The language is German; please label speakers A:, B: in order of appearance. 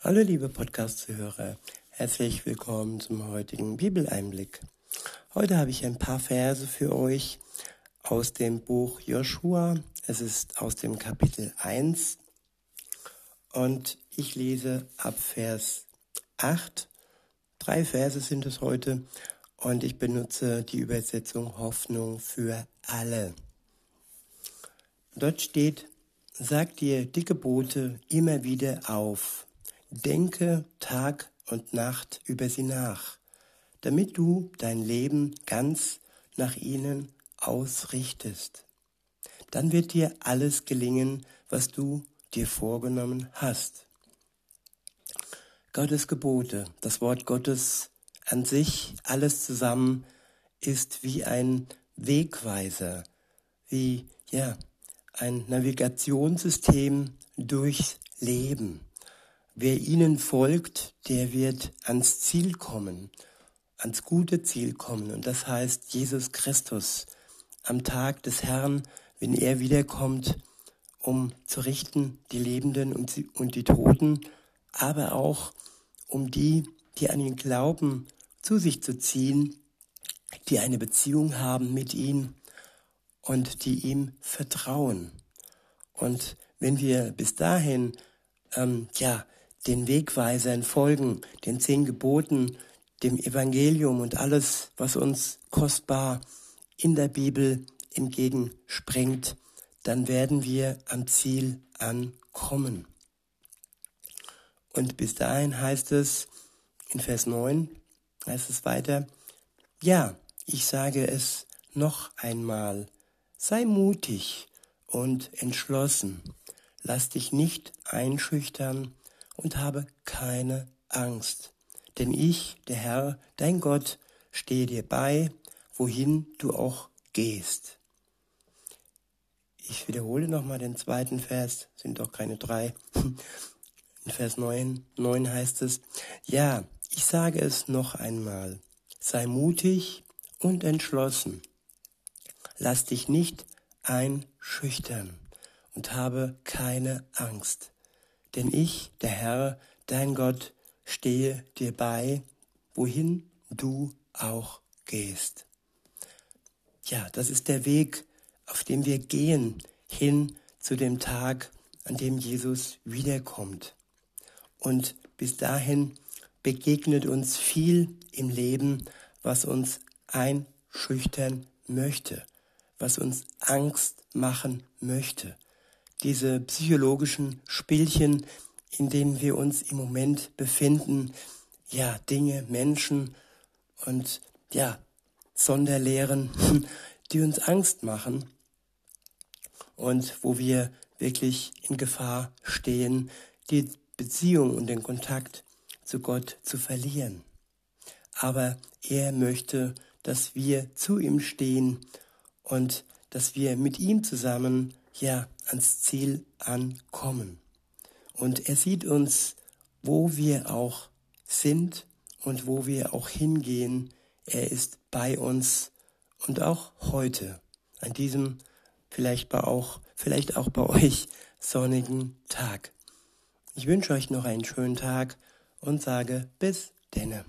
A: Hallo liebe Podcast-Zuhörer, herzlich willkommen zum heutigen Bibeleinblick. Heute habe ich ein paar Verse für euch aus dem Buch Joshua. Es ist aus dem Kapitel 1 und ich lese ab Vers 8. Drei Verse sind es heute und ich benutze die Übersetzung Hoffnung für alle. Dort steht, sag dir die Gebote immer wieder auf Denke Tag und Nacht über sie nach, damit du dein Leben ganz nach ihnen ausrichtest. Dann wird dir alles gelingen, was du dir vorgenommen hast. Gottes Gebote, das Wort Gottes an sich, alles zusammen, ist wie ein Wegweiser, wie, ja, ein Navigationssystem durchs Leben. Wer ihnen folgt, der wird ans Ziel kommen, ans gute Ziel kommen. Und das heißt Jesus Christus am Tag des Herrn, wenn er wiederkommt, um zu richten die Lebenden und die Toten, aber auch um die, die an ihn glauben, zu sich zu ziehen, die eine Beziehung haben mit ihm und die ihm vertrauen. Und wenn wir bis dahin, ähm, ja, den Wegweisern folgen, den zehn Geboten, dem Evangelium und alles, was uns kostbar in der Bibel entgegenspringt, dann werden wir am Ziel ankommen. Und bis dahin heißt es in Vers 9, heißt es weiter, ja, ich sage es noch einmal, sei mutig und entschlossen, lass dich nicht einschüchtern und habe keine Angst. Denn ich, der Herr, dein Gott, stehe dir bei, wohin du auch gehst. Ich wiederhole nochmal den zweiten Vers, sind doch keine drei. In Vers 9, 9 heißt es, ja, ich sage es noch einmal, sei mutig und entschlossen. Lass dich nicht einschüchtern und habe keine Angst. Denn ich, der Herr, dein Gott, stehe dir bei, wohin du auch gehst. Ja, das ist der Weg, auf dem wir gehen, hin zu dem Tag, an dem Jesus wiederkommt. Und bis dahin begegnet uns viel im Leben, was uns einschüchtern möchte, was uns Angst machen möchte diese psychologischen Spielchen, in denen wir uns im Moment befinden, ja, Dinge, Menschen und ja, Sonderlehren, die uns Angst machen und wo wir wirklich in Gefahr stehen, die Beziehung und den Kontakt zu Gott zu verlieren. Aber er möchte, dass wir zu ihm stehen und dass wir mit ihm zusammen ja ans Ziel ankommen. Und er sieht uns, wo wir auch sind und wo wir auch hingehen. Er ist bei uns und auch heute, an diesem vielleicht auch, vielleicht auch bei euch sonnigen Tag. Ich wünsche euch noch einen schönen Tag und sage bis denne.